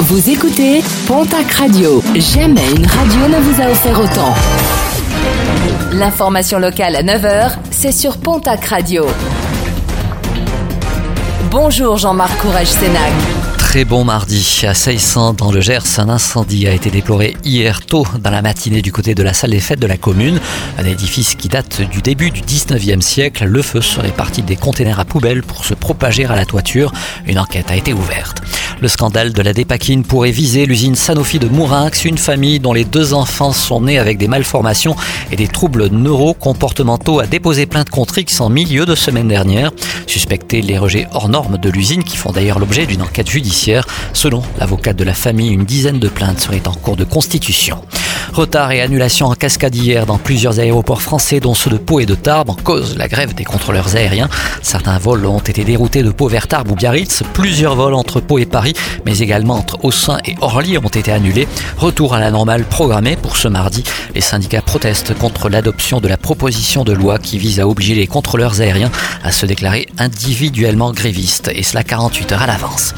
Vous écoutez Pontac Radio. Jamais une radio ne vous a offert autant. L'information locale à 9h, c'est sur Pontac Radio. Bonjour Jean-Marc Courage Sénac. Très bon mardi. À Seissan, dans le Gers, un incendie a été déploré hier tôt dans la matinée du côté de la salle des fêtes de la commune. Un édifice qui date du début du 19e siècle. Le feu serait parti des containers à poubelles pour se propager à la toiture. Une enquête a été ouverte. Le scandale de la dépakine pourrait viser l'usine Sanofi de Mourinx, une famille dont les deux enfants sont nés avec des malformations et des troubles neurocomportementaux a déposé plainte contre X en milieu de semaine dernière. Suspecté les rejets hors normes de l'usine qui font d'ailleurs l'objet d'une enquête judiciaire. Selon l'avocate de la famille, une dizaine de plaintes seraient en cours de constitution. Retard et annulation en cascade hier dans plusieurs aéroports français, dont ceux de Pau et de Tarbes, en cause la grève des contrôleurs aériens. Certains vols ont été déroutés de Pau vers Tarbes ou Biarritz. Plusieurs vols entre Pau et Paris, mais également entre Aussin et Orly ont été annulés. Retour à la normale programmé pour ce mardi. Les syndicats protestent contre l'adoption de la proposition de loi qui vise à obliger les contrôleurs aériens à se déclarer individuellement grévistes, et cela 48 heures à l'avance.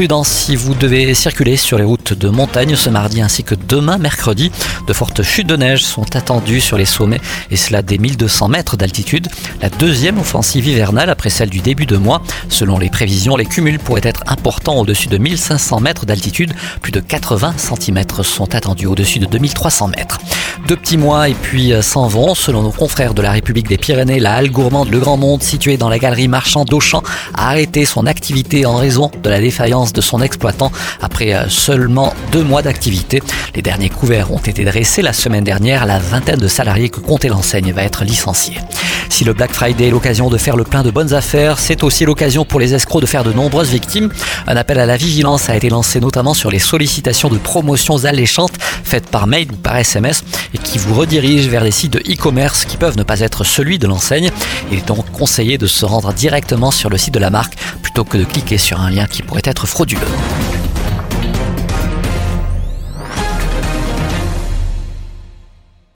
Prudence si vous devez circuler sur les routes de montagne ce mardi ainsi que demain mercredi. De fortes chutes de neige sont attendues sur les sommets et cela dès 1200 mètres d'altitude. La deuxième offensive hivernale après celle du début de mois. Selon les prévisions, les cumuls pourraient être importants au-dessus de 1500 mètres d'altitude. Plus de 80 cm sont attendus au-dessus de 2300 mètres. Deux petits mois et puis euh, s'en vont. Selon nos confrères de la République des Pyrénées, la halle gourmande Le Grand Monde, située dans la galerie marchand d'Auchan, a arrêté son activité en raison de la défaillance de son exploitant après euh, seulement deux mois d'activité. Les derniers couverts ont été dressés la semaine dernière. La vingtaine de salariés que comptait l'enseigne va être licenciée. Si le Black Friday est l'occasion de faire le plein de bonnes affaires, c'est aussi l'occasion pour les escrocs de faire de nombreuses victimes. Un appel à la vigilance a été lancé notamment sur les sollicitations de promotions alléchantes faites par mail ou par SMS et qui vous redirigent vers des sites de e-commerce qui peuvent ne pas être celui de l'enseigne. Il est donc conseillé de se rendre directement sur le site de la marque plutôt que de cliquer sur un lien qui pourrait être frauduleux.